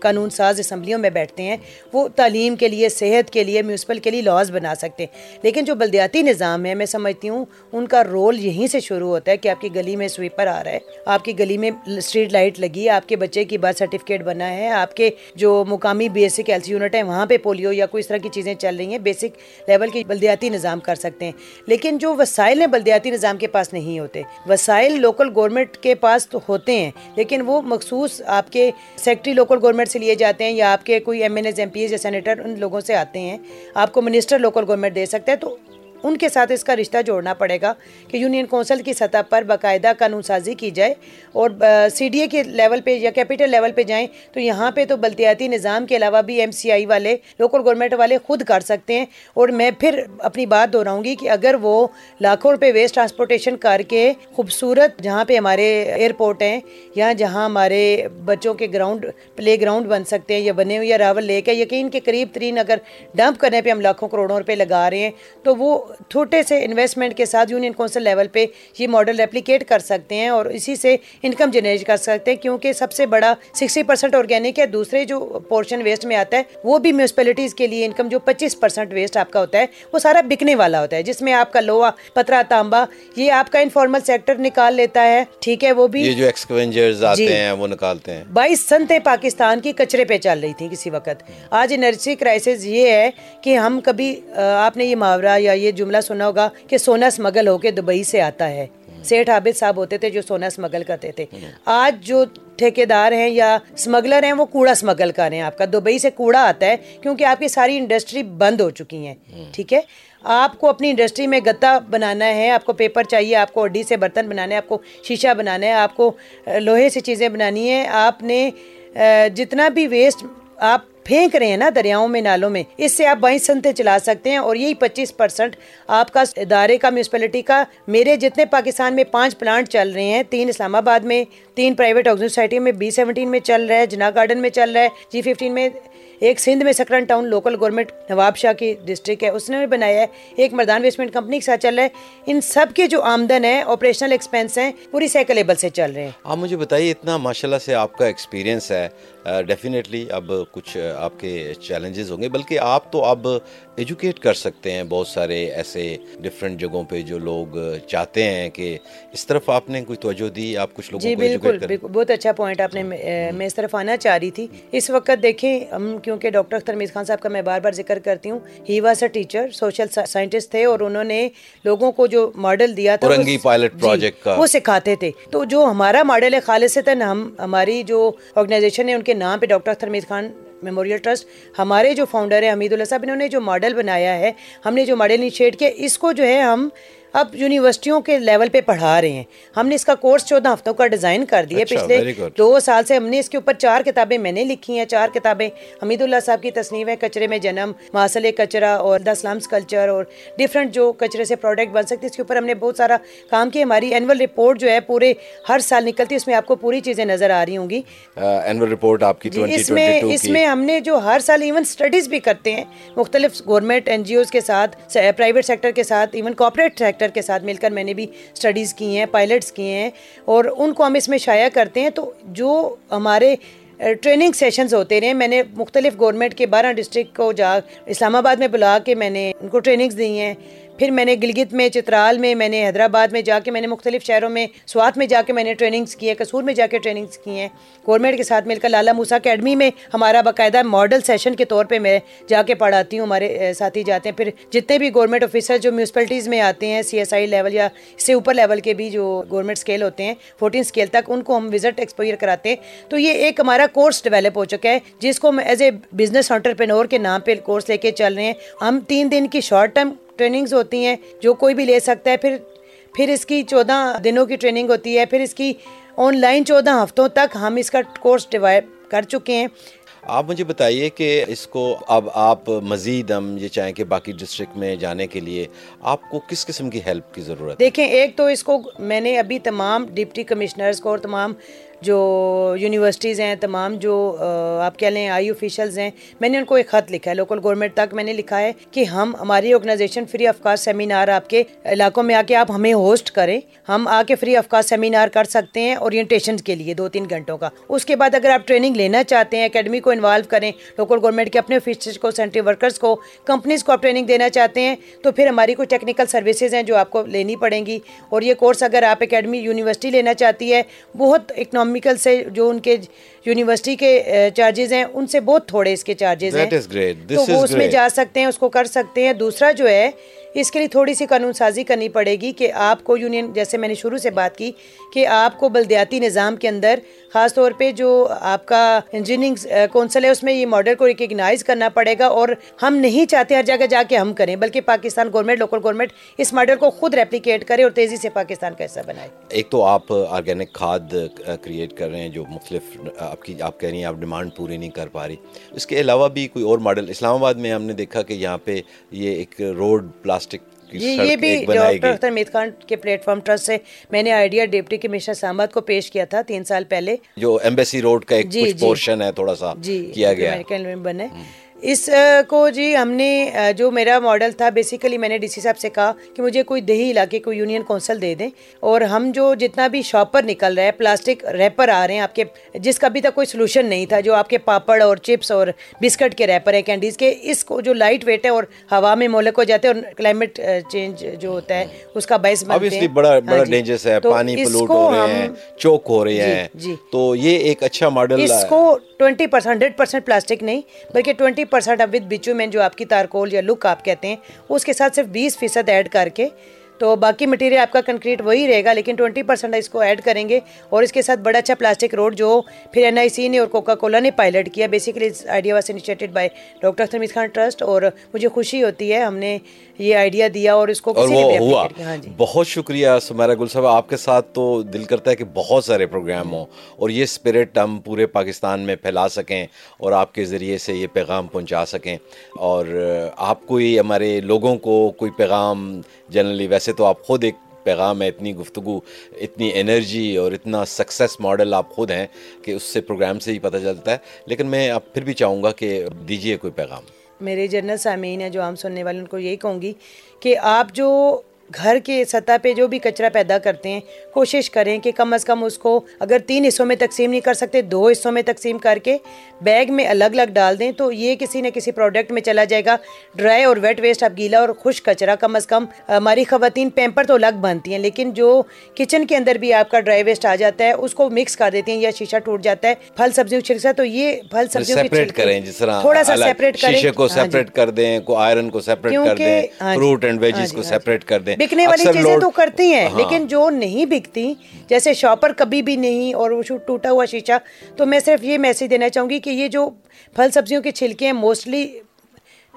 قانون ساز اسمبلیوں میں بیٹھتے ہیں، وہ تعلیم کے لیے، صحت کے لیے، میونسپل کے لیے لاز بنا سکتے ہیں۔ لیکن جو بلدیاتی نظام ہے، میں سمجھتی ہوں ان کا رول یہیں سے شروع ہوتا ہے کہ آپ کی گلی میں سویپر آ رہا ہے، آپ کی گلی میں اسٹریٹ لائٹ لگی، آپ کے بچے کی برتھ سرٹیفکیٹ بنا ہے، آپ کے جو مقامی مقامی بیسک ہیلتھ یونٹ ہیں وہاں پہ پولیو یا کوئی اس طرح کی چیزیں چل رہی ہیں، بیسک لیول کی بلدیاتی نظام کر سکتے ہیں۔ لیکن جو وسائل ہیں بلدیاتی نظام کے پاس نہیں ہوتے۔ وسائل لوکل گورنمنٹ کے پاس تو ہوتے ہیں، لیکن وہ مخصوص آپ کے سیکٹری لوکل گورنمنٹ سے لیے جاتے ہیں یا آپ کے کوئی M N As M P As یا سینیٹر ان لوگوں سے آتے ہیں، آپ کو منسٹر لوکل گورنمنٹ دے سکتے ہیں تو ان کے ساتھ اس کا رشتہ جوڑنا پڑے گا کہ یونین کونسل کی سطح پر باقاعدہ قانون سازی کی جائے اور سی ڈی اے کے لیول پہ یا کیپٹل لیول پہ جائیں تو یہاں پہ تو بلدیاتی نظام کے علاوہ بھی ایم سی آئی والے، لوکل گورنمنٹ والے خود کر سکتے ہیں۔ اور میں پھر اپنی بات دہراؤں گی کہ اگر وہ لاکھوں روپے ویسٹ ٹرانسپورٹیشن کر کے خوبصورت جہاں پہ ہمارے ایئرپورٹ ہیں یا جہاں ہمارے بچوں کے گراؤنڈ پلے گراؤنڈ بن سکتے ہیں یا بنے ہوئے یا راول لیک ہے، یقین کے قریب ترین اگر ڈمپ کرنے پہ ہم لاکھوں کروڑوں روپے لگا رہے ہیں تو وہ چھوٹے سے انویسٹمنٹ کے ساتھ یونین کونسل لیول پہ یہ ماڈل ریپلیکیٹ کر سکتے ہیں اور اسی سے انکم جنریٹ کر سکتے ہیں کیونکہ سب سے بڑا سکسٹی پرسینٹ آرگینک ہے دوسرے جو پورشن ویسٹ میں آتا ہے وہ بھی میونسپلٹیز کے لیے انکم جو پچیس پرسینٹ ویسٹ آپ کا ہوتا ہے وہ سارا بکنے والا ہوتا ہے جس میں آپ کا لوہا پترا تانبا یہ آپ کا انفارمل سیکٹر نکال لیتا ہے ٹھیک ہے وہ بھی یہ جو ایکسکوینجرز آتے جی۔ ہیں وہ نکالتے ہیں بائیس سنتیں پاکستان کی کچرے پہ چل رہی تھیں کسی وقت آج انرجی کرائسس یہ ہے کہ ہم کبھی آپ نے یہ محاورہ یا یہ جملہ سنا ہوگا کہ سونا اسمگل ہو کے دبئی سے آتا ہے۔ سیٹھ عابد صاحب ہوتے تھے جو سونا اسمگل کرتے تھے۔ آج جو ٹھیکے دار ہیں یا اسمگلر ہیں وہ کوڑا اسمگل کر رہے ہیں۔ آپ کا دبئی سے کوڑا آتا ہے کیونکہ آپ کی ساری انڈسٹری بند ہو چکی ہیں۔ ٹھیک ہے؟ آپ کو اپنی انڈسٹری میں گتا بنانا ہے، آپ کو پیپر چاہیے، آپ کو اڈی سے برتن بنانا ہے آپ کو شیشہ بنانا ہے، آپ کو لوہے سے چیزیں بنانی ہیں۔ آپ نے جتنا بھی ویسٹ آپ پھینک رہے ہیں نا دریاؤں میں، نالوں میں۔ اس سے آپ بائیں سنتے چلا سکتے ہیں اور یہی پچیس پرسنٹ آپ کا ادارے کا میونسپلٹی کا۔ میرے جتنے پاکستان میں پانچ پلانٹ چل رہے ہیں، تین اسلام آباد میں، تین پرائیویٹ آکسیجن سوسائٹی میں بی سیونٹین میں چل رہا ہے جنا گارڈن میں چل رہا ہے جی ففٹین میں ایک سندھ میں Sakrand town local government Nawabshah کی ڈسٹرک ہے۔ اس نے بنایا ہے۔ ایک مردان ویسٹمنٹ کمپنی کے ساتھ چل رہا ہے۔ ان سب کے جو آمدن ہے آپریشنل ایکسپینس ہیں، پوری سائیکلیبل سے چل رہے ہیں۔ آپ مجھے بتائیے، اتنا ماشاء اللہ سے آپ کا ایکسپیرینس ہے۔ ڈیفینیٹلی اب کچھ آپ کے چیلنجز ہوں گے۔ بلکہ آپ تو اب ایجوکیٹ کر سکتے ہیں بہت سارے ایسے ڈفرینٹ جگہوں پہ جو لوگ چاہتے ہیں کہ اس طرف آپ نے کوئی توجہ دی آپ کچھ لوگوں جی بالکل بہت اچھا پوائنٹ آپ نے میں اس طرف آنا چاہ رہی تھی۔ اس وقت دیکھیں ہم کیونکہ ڈاکٹر اختر میز خان صاحب کا میں بار بار ذکر کرتی ہوں he was a teacher social scientist تھے اور انہوں نے لوگوں کو جو ماڈل دیا تھا پائلٹ پروجیکٹ کا۔ وہ سکھاتے تھے۔ تو جو ہمارا ماڈل ہے خالص ہم ہماری جو آرگنائزیشن ہے ان کے نام پہ ڈاکٹر اختر میز خان میموریل ٹرسٹ ہمارے جو فاؤنڈر ہیں حمید اللہ صاحب، انہوں نے جو ماڈل بنایا ہے، ہم نے جو ماڈل انیشیٹ کیا، اس کو جو ہے ہم اب یونیورسٹیوں کے لیول پہ پڑھا رہے ہیں۔ ہم نے اس کا کورس چودہ ہفتوں کا ڈیزائن کر دیا۔ اچھا، پچھلے دو سال سے ہم نے اس کے اوپر چار کتابیں میں نے لکھی ہیں۔ چار کتابیں حمید اللہ صاحب کی تصنیف ہے کچرے میں جنم ماسل کچرا اور دا اسلامس کلچر اور ڈفرینٹ جو کچرے سے پروڈکٹ بن سکتے اس کے اوپر ہم نے بہت سارا کام کیا۔ ہماری اینول رپورٹ جو ہے پورے ہر سال نکلتی ہے۔ اس میں آپ کو پوری چیزیں نظر آ رہی ہوں گی۔ اینول رپورٹ آپ کی جی، اس میں اس میں ہم نے جو ہر سال ایون اسٹڈیز بھی کرتے ہیں مختلف گورنمنٹ این جی اوز کے ساتھ پرائیویٹ سیکٹر کے ساتھ ایون کارپوریٹ سیکٹر کے ساتھ مل کر میں نے بھی اسٹڈیز کی ہیں، پائلٹس کیے ہیں اور ان کو ہم اس میں شائع کرتے ہیں۔ تو جو ہمارے ٹریننگ سیشنز ہوتے رہے، میں نے مختلف گورنمنٹ کے بارہ ڈسٹرکٹ کو جا اسلام آباد میں بلا کے میں نے ان کو ٹریننگز دی ہیں۔ پھر میں نے گلگت میں، چترال میں میں نے حیدرآباد میں جا کے، میں نے مختلف شہروں میں، سوات میں جا کے میں نے ٹریننگس کی ہیں، کسور میں جا کے ٹریننگس کی ہیں۔ گورنمنٹ کے ساتھ مل کر لالا موسا اکیڈمی میں ہمارا باقاعدہ ماڈل سیشن کے طور پہ میں جا کے پڑھاتی ہوں، ہمارے ساتھی جاتے ہیں۔ پھر جتنے بھی گورنمنٹ آفیسر جو میونسپلٹیز میں آتے ہیں سی ایس آئی لیول یا اس سے اوپر لیول کے بھی جو گورنمنٹ اسکیل ہوتے ہیں فورٹین اسکیل تک، ان کو ہم وزٹ ایکسپوئر کراتے ہیں۔ تو یہ ایک ہمارا کورس ڈیولپ ہو چکا ہے، جس کو ہم ایز اے بزنس انٹرپرینور کے نام پہ کورس لے کے چل رہے ہیں۔ ہم تین دن کی شارٹ ٹرم ٹریننگز ہوتی ہیں جو کوئی بھی لے سکتا ہے۔ پھر پھر اس کی چودہ دنوں کی ٹریننگ ہوتی ہے۔ پھر اس کی آن لائن چودہ ہفتوں تک ہم اس کا کورس ڈیوائڈ کر چکے ہیں۔ آپ مجھے بتائیے کہ اس کو اب آپ مزید ہم یہ چاہیں کہ باقی ڈسٹرکٹ میں جانے کے لیے آپ کو کس قسم کی ہیلپ کی ضرورت دیکھیں ایک تو اس کو میں نے ابھی تمام ڈپٹی کمشنرز کو اور تمام جو یونیورسٹیز ہیں، تمام جو آپ کہہ لیں آئی آفیشلز ہیں، میں نے ان کو ایک خط لکھا ہے لوکل گورنمنٹ تک میں نے لکھا ہے کہ ہم، ہماری organisation free of cost seminar آپ کے علاقوں میں آ کے آپ ہمیں ہوسٹ کریں۔ ہم آ کے فری آف کاسٹ سیمینار کر سکتے ہیں اورینٹیشن کے لیے دو تین گھنٹوں کا۔ اس کے بعد اگر آپ ٹریننگ لینا چاہتے ہیں اکیڈمی کو انوالو کریں لوکل گورنمنٹ کے اپنے آفیسرز کو سینٹری ورکرز کو کمپنیز کو آپ ٹریننگ دینا چاہتے ہیں، تو پھر ہماری کوئی ٹیکنیکل سروسز ہیں جو آپ کو لینی پڑیں گی۔ اور یہ کورس اگر آپ اکیڈمی یونیورسٹی لینا چاہتی ہے، بہت اکنامی کیمیکل سے جو ان کے یونیورسٹی کے چارجز ہیں ان سے بہت تھوڑے اس کے چارجز ہیں۔ تو وہ اس میں جا سکتے ہیں اس کو کر سکتے ہیں۔ دوسرا جو ہے اس کے لیے تھوڑی سی قانون سازی کرنی پڑے گی کہ آپ کو یونین، جیسے میں نے شروع سے بات کی، کہ آپ کو بلدیاتی نظام کے اندر، خاص طور پہ جو آپ کا انجینئرنگ کونسل ہے، اس میں یہ ماڈل کو ریکگنائز کرنا پڑے گا اور ہم نہیں چاہتے ہر جگہ جا کے ہم کریں، بلکہ پاکستان گورنمنٹ لوکل گورنمنٹ اس ماڈل کو خود ریپلیکیٹ کرے اور تیزی سے پاکستان کا حصہ بنائے۔ ایک تو آپ آرگینک کھاد کریٹ کر رہے ہیں جو مختلف آپ کی، آپ کہہ رہی ہیں آپ ڈیمانڈ پوری نہیں کر پا رہی۔ اس کے علاوہ بھی کوئی اور ماڈل اسلام آباد میں ہم نے دیکھا کہ یہاں پہ یہ ایک روڈ پلاسٹک جی یہ بھی ڈاکٹر اختر امید خان کے پلیٹ فارم ٹرسٹ سے میں نے آئیڈیا ڈپٹی کمشنر سامباد کو پیش کیا تھا تین سال پہلے۔ جو ایمبیسی روڈ کا ایک جی پورشن ہے تھوڑا سا کیا گیا۔ بنے۔ اس کو جی ہم نے جو میرا ماڈل تھا بیسیکلی میں نے ڈی سی صاحب سے کہا کہ مجھے کوئی دیہی علاقے کو یونین کونسل دے دیں اور ہم جو جتنا بھی شاپر نکل رہا ہے پلاسٹک ریپر آ رہے ہیں آپ کے جس کا ابھی تک کوئی سلوشن نہیں تھا جو آپ کے پاپڑ اور چپس اور بسکٹ کے ریپر ہیں کینڈیز کے اس کو جو لائٹ ویٹ ہے اور ہوا میں مولک ہو جاتے ہیں اور کلائمیٹ چینج جو ہوتا ہے اس کا باعث بنتے ہیں۔ بڑا بڑا ڈینجرس ہے پانی پلوٹ ہو رہے ہیں چوک ہو رہے ہیں۔ جی۔ تو یہ ایک اچھا ماڈل اس کو twenty percent hundred percent plastic نہیں بلکہ ٹوینٹی پرسینٹ اب وتھ بچو جو آپ کی تارکول یا لک آپ کہتے ہیں اس کے ساتھ صرف بیس فیصد ایڈ کر کے، تو باقی مٹیریل آپ کا کنکریٹ وہی رہے گا، لیکن ٹوئنٹی پرسینٹ اس کو ایڈ کریں گے اور اس کے ساتھ بڑا اچھا پلاسٹک روڈ جو پھر این آئی سی نے اور کوکا کولا نے پائلٹ کیا۔ Basically idea was initiated by doctor Akhtar Khan trust اور مجھے خوشی ہوتی ہے، ہم نے یہ آئیڈیا دیا اور اس کو اور وہ ہوا. ہاں جی. بہت شکریہ سمیرا گل صاحب. آپ کے ساتھ تو دل کرتا ہے کہ بہت سارے پروگرام ہوں اور یہ اسپرٹ ہم پورے پاکستان میں پھیلا سکیں اور آپ کے ذریعے سے یہ پیغام پہنچا سکیں. اور آپ کوئی ہمارے لوگوں کو کوئی پیغام جنرلی ویسے تو آپ خود ایک پیغام ہے اتنی گفتگو اتنی انرجی اور اتنا سکسیس ماڈل آپ خود ہیں کہ اس سے پروگرام سے ہی پتہ چلتا ہے. لیکن میں اب پھر بھی چاہوں گا کہ دیجیے کوئی پیغام. میرے جنرل سامعین ہیں جو عام سننے والے، ان کو یہی کہوں گی کہ آپ جو گھر کے سطح پہ جو بھی کچرا پیدا کرتے ہیں کوشش کریں کہ کم از کم اس کو اگر تین حصوں میں تقسیم نہیں کر سکتے دو حصوں میں تقسیم کر کے بیگ میں الگ الگ ڈال دیں تو یہ کسی نہ کسی پروڈکٹ میں چلا جائے گا۔ ڈرائی اور ویٹ ویسٹ اب گیلا اور خشک کچرا کم از کم ہماری خواتین پیمپر تو الگ بنتی ہیں لیکن جو کچن کے اندر بھی آپ کا ڈرائی ویسٹ آ جاتا ہے اس کو مکس کر دیتی ہیں یا شیشہ ٹوٹ جاتا ہے پھل سبزیوں چھلکا تو یہ پھل سبزیوں سیپریٹ کریں جس طرح تھوڑا سا سیپریٹ کریں۔ شیشے کو سیپریٹ کر دیں کو آئرن کو سیپریٹ کر دیں فروٹ اینڈ ویجز کو سیپریٹ کر دیں۔ بکنے والی چیزیں تو کرتی ہیں لیکن جو نہیں بکتی جیسے شاپر کبھی بھی نہیں اور وہ ٹوٹا ہوا شیشہ تو میں صرف یہ میسیج دینا چاہوں گی کہ یہ جو پھل سبزیوں کے چھلکے ہیں موسٹلی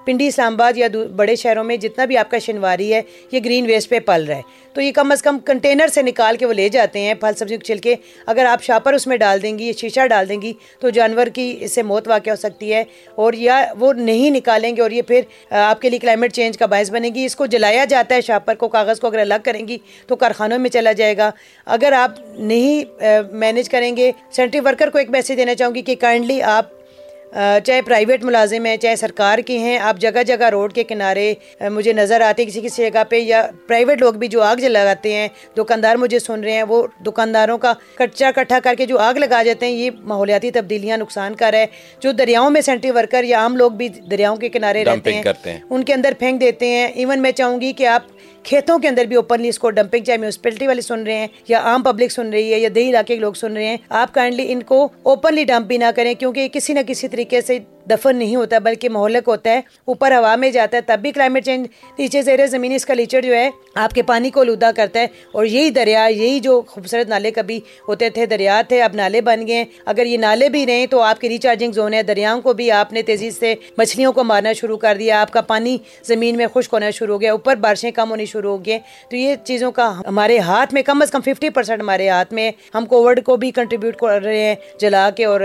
پنڈی اسلام آباد یا بڑے شہروں میں جتنا بھی آپ کا شنواری ہے، یہ گرین ویسٹ پہ پل رہا ہے۔ تو یہ کم از کم کنٹینر سے نکال کے وہ لے جاتے ہیں، پھل، سبزی چھلکے اگر آپ شاپر اس میں ڈال دیں گی یا شیشہ ڈال دیں گی، تو جانور کی اس سے موت واقع ہو سکتی ہے۔ اور یا وہ نہیں نکالیں گے اور یہ پھر آپ کے لیے کلائمیٹ چینج کا باعث بنے گی۔ اس کو جلایا جاتا ہے شاپر کو، کاغذ کو اگر الگ کریں گی، تو کارخانوں میں چلا جائے گا۔ اگر آپ نہیں مینیج کریں گے، سینٹری ورکر کو ایک میسیج دینا چاہوں گی کہ کائنڈلی آپ چاہے پرائیویٹ ملازم ہیں چاہے سرکار کے ہیں آپ جگہ جگہ روڈ کے کنارے مجھے نظر آتے کسی کسی جگہ پہ یا پرائیویٹ لوگ بھی جو آگ لگاتے ہیں دکاندار مجھے سن رہے ہیں وہ دکانداروں کا کچا کٹھا کر کے جو آگ لگا جاتے ہیں یہ ماحولیاتی تبدیلیاں نقصان کر ہے جو دریاؤں میں سینٹری ورکر یا عام لوگ بھی دریاؤں کے کنارے رہتے ہیں ان کے اندر پھینک دیتے ہیں۔ ایون میں چاہوں گی کہ آپ کھیتوں کے اندر بھی اوپنلی اس کو ڈمپنگ چاہے میونسپلٹی والے سن رہے ہیں یا عام پبلک سن رہی ہے یا دیہی علاقے کے لوگ سن رہے ہیں، آپ کائنڈلی ان کو اوپنلی ڈمپ بھی نہ کریں کیونکہ کسی نہ کسی طریقے سے دفن نہیں ہوتا بلکہ مہلک ہوتا ہے، اوپر ہوا میں جاتا ہے، تب بھی کلائمیٹ چینج نیچے زیر زمین اس کا لیچر جو ہے آپ کے پانی کو لودہ کرتا ہے۔ اور یہی دریا، یہی جو خوبصورت نالے کبھی ہوتے تھے، دریا تھے، اب نالے بن گئے ہیں۔ اگر یہ نالے بھی رہیں تو آپ کے ریچارجنگ زون ہے۔ دریاؤں کو بھی آپ نے تیزی سے مچھلیوں کو مارنا شروع کر دیا۔ آپ کا پانی زمین میں خشک ہونا شروع ہو گیا۔ اوپر بارشیں کم ہونی شروع ہو گئے تو یہ چیزوں کا ہمارے ہاتھ میں کم از کم ففٹی پرسینٹ ہمارے ہاتھ میں ہم کووڈ کو بھی کنٹریبیوٹ کر رہے ہیں، جلا کے اور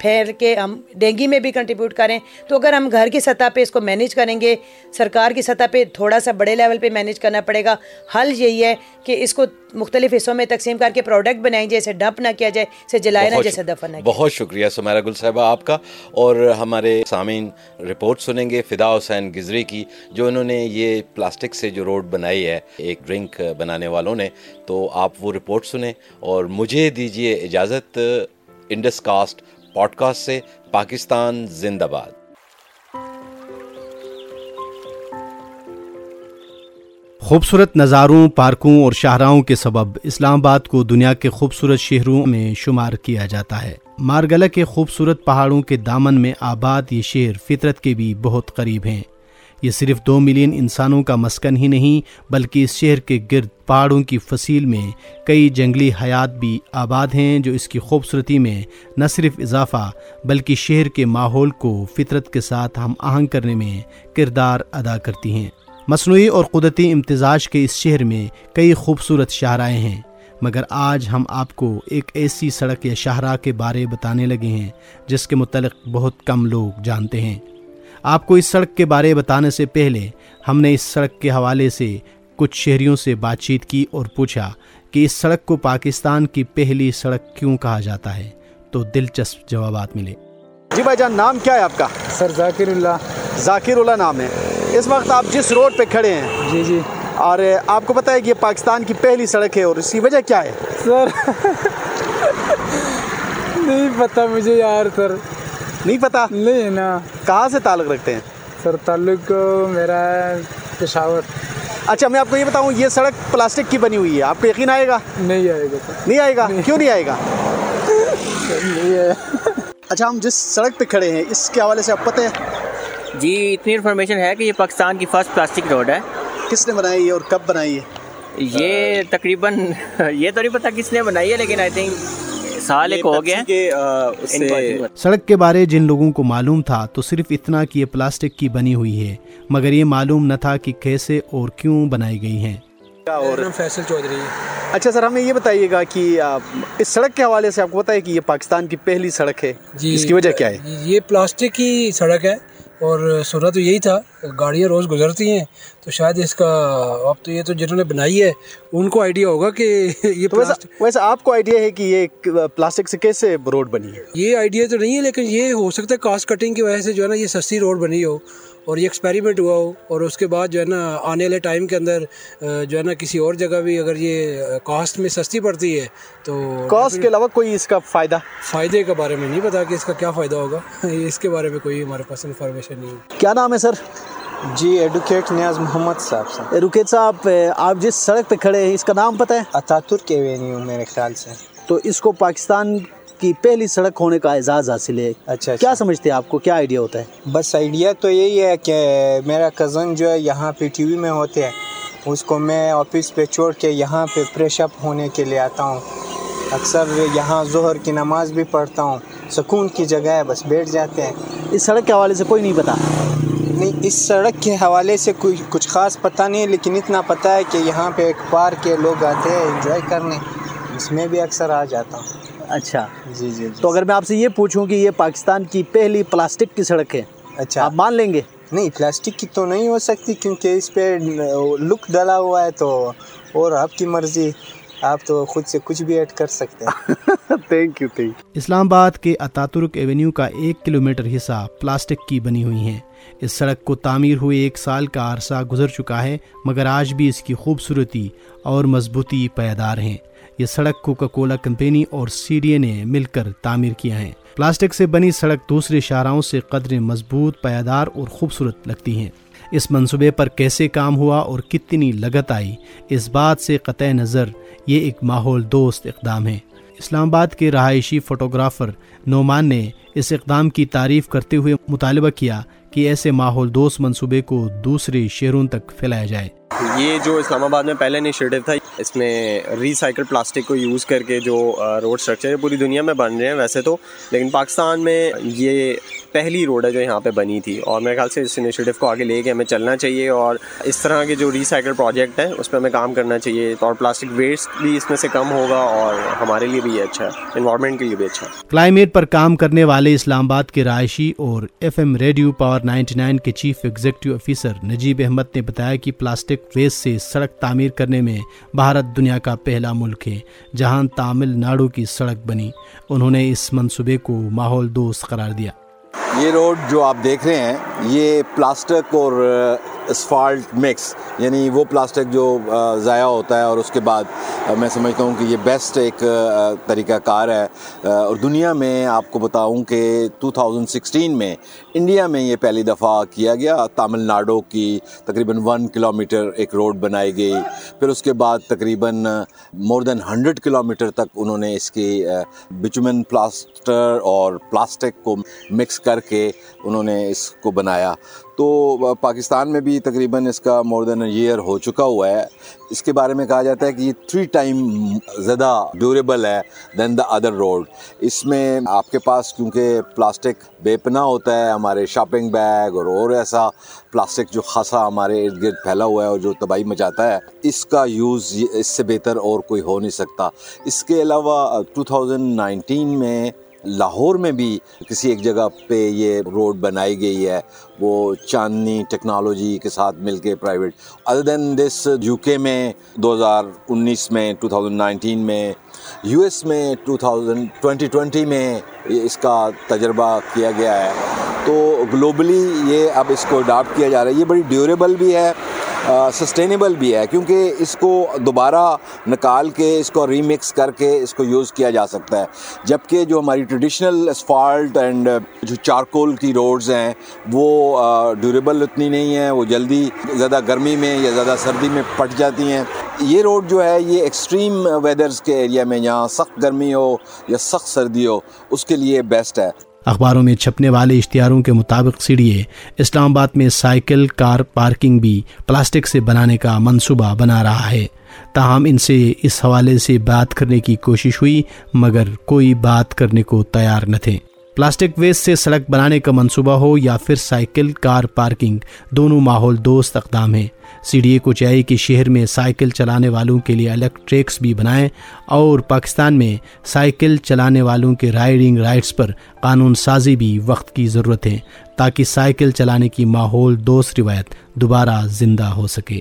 پھیر کے ہم ڈینگی میں بھی کنٹریبیوٹ کریں۔ تو اگر ہم گھر کی سطح پہ اس کو مینیج کریں گے سرکار کی سطح پہ تھوڑا سا بڑے لیول پہ مینیج کرنا پڑے گا۔ حل یہی ہے کہ اس کو مختلف حصوں میں تقسیم کر کے پروڈکٹ بنائیں جیسے ڈمپ نہ کیا جائے اسے جلائے نہ جیسے دفن نہ بہت شکریہ سمیرا گل صاحبہ آپ کا۔ اور ہمارے سامعین رپورٹ سنیں گے فدا حسین گزری کی جو انہوں نے یہ پلاسٹک سے جو روڈ بنائی ہے ایک ڈرنک بنانے والوں نے۔ تو آپ وہ رپورٹ سنیں اور مجھے دیجیے اجازت انڈس کاسٹ پوڈ کاسٹ سے پاکستان زندہ باد۔ خوبصورت نظاروں، پارکوں اور شاہراہوں کے سبب اسلام آباد کو دنیا کے خوبصورت شہروں میں شمار کیا جاتا ہے۔ مارگلہ کے خوبصورت پہاڑوں کے دامن میں آباد یہ شہر فطرت کے بھی بہت قریب ہیں۔ یہ صرف دو ملین انسانوں کا مسکن ہی نہیں، بلکہ اس شہر کے گرد پہاڑوں کی فصیل میں کئی جنگلی حیات بھی آباد ہیں جو اس کی خوبصورتی میں نہ صرف اضافہ، بلکہ شہر کے ماحول کو فطرت کے ساتھ ہم آہنگ کرنے میں کردار ادا کرتی ہیں۔ مصنوعی اور قدرتی امتزاج کے اس شہر میں کئی خوبصورت شاہراہیں ہیں، مگر آج ہم آپ کو ایک ایسی سڑک یا شاہراہ کے بارے بتانے لگے ہیں، جس کے متعلق بہت کم لوگ جانتے ہیں۔ آپ کو اس سڑک کے بارے بتانے سے پہلے ہم نے اس سڑک کے حوالے سے کچھ شہریوں سے بات چیت کی اور پوچھا کہ اس سڑک کو پاکستان کی پہلی سڑک کیوں کہا جاتا ہے؟ تو دلچسپ جوابات ملے۔ جی بھائی جان نام کیا ہے آپ کا؟ سر ذاکر اللہ۔ ذاکر اللہ نام ہے۔ اس وقت آپ جس روڈ پہ کھڑے ہیں؟ جی جی۔ اور آپ کو پتا ہے کہ یہ پاکستان کی پہلی سڑک ہے اور اس کی وجہ کیا ہے؟ سر نہیں پتا مجھے یار سر۔ نہیں پتا؟ نہیں نا کہاں سے تعلق رکھتے ہیں؟ سر تعلق میرا ہے پشاور۔ اچھا میں آپ کو یہ بتاؤں یہ سڑک پلاسٹک کی بنی ہوئی ہے آپ کو یقین آئے گا؟ نہیں آئے گا سر۔ نہیں آئے گا؟ کیوں نہیں آئے گا؟ اچھا ہم جس سڑک پہ کھڑے ہیں اس کے حوالے سے آپ پتہ ہے جی اتنی انفارمیشن ہے کہ یہ پاکستان کی فرسٹ پلاسٹک روڈ ہے۔ کس نے بنائی ہے اور کب بنائی ہے؟ یہ تقریباً یہ تو نہیں پتا کس نے بنائی ہے لیکن آئی تھنک سال ایک ہو گیا سڑک کے بارے جن لوگوں کو معلوم تھا تو صرف اتنا کہ یہ پلاسٹک کی بنی ہوئی ہے مگر یہ معلوم نہ تھا کہ کیسے اور کیوں بنائی گئی ہیں۔ اور فیصل چودھری اچھا سر ہمیں یہ بتائیے گا کہ اس سڑک کے حوالے سے آپ کو پتا ہے کہ یہ پاکستان کی پہلی سڑک ہے جی اس کی وجہ کیا ہے؟ یہ پلاسٹک کی سڑک ہے۔ اور سنا تو یہی تھا گاڑیاں روز گزرتی ہیں تو شاید اس کا اب تو یہ تو جنہوں نے بنائی ہے ان کو آئیڈیا ہوگا کہ یہ ویسا آپ کو آئیڈیا ہے کہ یہ پلاسٹک سے کیسے روڈ بنی ہے؟ یہ آئیڈیا تو نہیں ہے لیکن یہ ہو سکتا ہے کاسٹ کٹنگ کی وجہ سے جو ہے نا یہ سستی روڈ بنی ہو۔ اور یہ ایکسپیریمنٹ ہوا ہو اور اس کے بعد جو ہے نا آنے والے ٹائم کے اندر جو ہے نا کسی اور جگہ بھی اگر یہ کاسٹ میں سستی پڑتی ہے تو کاسٹ کے علاوہ کوئی اس کا فائدہ؟ فائدے کے بارے میں نہیں پتا کہ اس کا کیا فائدہ ہوگا۔ اس کے بارے میں کوئی ہمارے پاس انفارمیشن نہیں ہے۔ کیا نام ہے سر؟ جی ایڈوکیٹ نیاز محمد صاحب سے رکیت صاحب آپ جس سڑک پہ کھڑے ہیں اس کا نام پتہ ہے؟ اتاتر کے وینیو میرے خیال سے۔ تو اس کو پاکستان کی پہلی سڑک ہونے کا اعزاز حاصل ہے۔ اچھا کیا سمجھتے ہیں آپ کو؟ کیا آئیڈیا ہوتا ہے؟ بس آئیڈیا تو یہی ہے کہ میرا کزن جو ہے یہاں پہ ٹی وی میں ہوتے ہیں اس کو میں آفس پہ چھوڑ کے یہاں پہ فریش اپ ہونے کے لیے آتا ہوں۔ اکثر یہاں ظہر کی نماز بھی پڑھتا ہوں۔ سکون کی جگہ ہے بس بیٹھ جاتے ہیں۔ اس سڑک کے حوالے سے کوئی نہیں پتا۔ نہیں اس سڑک کے حوالے سے کوئی کچھ خاص پتہ نہیں ہے لیکن اتنا پتہ ہے کہ یہاں پہ ایک پارک کے لوگ آتے ہیں انجوائے کرنے۔ اس میں بھی اکثر آ جاتا ہوں۔ اچھا۔ جی جی تو اگر میں آپ سے یہ پوچھوں کہ یہ پاکستان کی پہلی پلاسٹک کی سڑک ہے اچھا۔ آپ مان لیں گے؟ نہیں پلاسٹک کی تو نہیں ہو سکتی کیونکہ اس پہ لک ڈلا ہوا ہے تو اور آپ کی مرضی آپ تو خود سے کچھ بھی ایڈ کر سکتے ہیں۔ تھینک یو تھینک اسلام آباد کے اتاترک ایونیو کا ایک کلومیٹر حصہ پلاسٹک کی بنی ہوئی ہیں اس سڑک کو تعمیر ہوئے ایک سال کا عرصہ گزر چکا ہے مگر آج بھی اس کی خوبصورتی اور مضبوطی پیدار ہیں۔ یہ سڑک کوکا کولا کمپنی اور سی ڈی اے نے مل کر تعمیر کیا ہے۔ پلاسٹک سے بنی سڑک دوسرے شاہراہوں سے قدر مضبوط پیدار اور خوبصورت لگتی ہیں۔ اس منصوبے پر کیسے کام ہوا اور کتنی لگت آئی، اس بات سے قطع نظر یہ ایک ماحول دوست اقدام ہے۔ اسلام آباد کے رہائشی فوٹوگرافر نعمان نے اس اقدام کی تعریف کرتے ہوئے مطالبہ کیا کہ ایسے ماحول دوست منصوبے کو دوسرے شہروں تک پھیلایا جائے۔ یہ جو اسلام آباد میں پہلا انیشیٹو تھا، اس میں ریسائیکل پلاسٹک کو یوز کر کے جو روڈ اسٹرکچر پوری دنیا میں بن رہے ہیں ویسے تو۔ لیکن پاکستان میں یہ پہلی روڈ ہے جو یہاں پہ بنی تھی۔ اور میرے خیال سے اس انیشیٹو کو آگے لے کے ہمیں چلنا چاہیے۔ اور اس طرح کے جو ریسائیکل پروجیکٹ ہیں، اس پہ ہمیں کام کرنا چاہیے۔ اور پلاسٹک ویسٹ بھی اس میں سے کم ہوگا اور ہمارے لیے بھی یہ اچھا ہے انوائرمنٹ کے لیے بھی اچھا ہے۔ کلائمیٹ پر کام کرنے والے اسلام آباد کے رائشی اور F M radio power ninety nine کے chief executive officer Najeeb Ahmed نے بتایا کہ پلاسٹک ویسٹ سے سڑک تعمیر کرنے میں بھارت دنیا کا پہلا ملک ہے۔ جہاں تامل ناڈو کی سڑک بنی، انہوں نے اس منصوبے کو ماحول دوست قرار دیا۔ یہ روڈ جو آپ دیکھ رہے ہیں، یہ پلاسٹک اور اسفالٹ مکس یعنی وہ پلاسٹک جو ضائع ہوتا ہے اور اس کے بعد میں سمجھتا ہوں کہ یہ بیسٹ ایک طریقہ کار ہے۔ اور دنیا میں آپ کو بتاؤں کہ ٹو تھاؤزنڈ سکسٹین میں انڈیا میں یہ پہلی دفعہ کیا گیا۔ تامل ناڈو کی تقریباً ون کلو میٹر ایک روڈ بنائی گئی۔ پھر اس کے بعد تقریباً مور دین ہنڈریڈ کلو میٹر تک انہوں نے اس کی بچمن پلاسٹر اور پلاسٹک کو مکس کر کے انہوں نے اس کو بنایا۔ تو پاکستان میں بھی تقریباً اس کا مور دین اے ایئر ہو چکا ہوا ہے۔ اس کے بارے میں کہا جاتا ہے کہ یہ تھری ٹائم زیادہ ڈیوریبل ہے دین دا ادر روڈ اس میں آپ کے پاس کیونکہ پلاسٹک بے پناہ ہوتا ہے، ہمارے شاپنگ بیگ اور اور ایسا پلاسٹک جو خاصا ہمارے ارد گرد پھیلا ہوا ہے اور جو تباہی مچاتا ہے، اس کا یوز اس سے بہتر اور کوئی ہو نہیں سکتا۔ اس کے علاوہ ٹو تھاؤزنڈ نائنٹین میں لاہور میں بھی کسی ایک جگہ پہ یہ روڈ بنائی گئی ہے، وہ چاندنی ٹیکنالوجی کے ساتھ مل کے private other than this U K میں دو ہزار انیس میں ٹو تھاؤزنڈ نائنٹین میں یو ایس میں ٹو تھاؤزنڈ ٹوینٹی ٹوینٹی میں اس کا تجربہ کیا گیا ہے۔ تو گلوبلی یہ اب اس کو اڈاپٹ کیا جا رہا ہے۔ یہ بڑی ڈیوریبل بھی ہے۔ سسٹینیبل بھی ہے، کیونکہ اس کو دوبارہ نکال کے، اس کو ریمکس کر کے اس کو یوز کیا جا سکتا ہے۔ جبکہ جو ہماری ٹریڈیشنل اسفالٹ اینڈ جو چارکول کی روڈز ہیں، وہ ڈیوریبل اتنی نہیں ہیں، وہ جلدی زیادہ گرمی میں یا زیادہ سردی میں پٹ جاتی ہیں۔ یہ روڈ جو ہے، یہ ایکسٹریم ویدرز کے ایریا میں، جہاں سخت گرمی ہو یا سخت سردی ہو، اس کے لیے بیسٹ ہے۔ اخباروں میں چھپنے والے اشتہاروں کے مطابق سیڑھیے اسلام آباد میں سائیکل، کار، پارکنگ بھی پلاسٹک سے بنانے کا منصوبہ بنا رہا ہے۔ تاہم، ان سے اس حوالے سے بات کرنے کی کوشش ہوئی، مگر کوئی بات کرنے کو تیار نہ تھے۔ پلاسٹک ویسٹ سے سڑک بنانے کا منصوبہ ہو یا پھر سائیکل، کار، پارکنگ، دونوں ماحول دوست اقدام ہیں۔ سی ڈی اے کو چاہیے کہ شہر میں سائیکل چلانے والوں کے لیے الگ ٹریکس بھی بنائیں اور پاکستان میں سائیکل چلانے والوں کے رائڈنگ رائٹس پر قانون سازی بھی وقت کی ضرورت ہے تاکہ سائیکل چلانے کی ماحول دوست روایت دوبارہ زندہ ہو سکے۔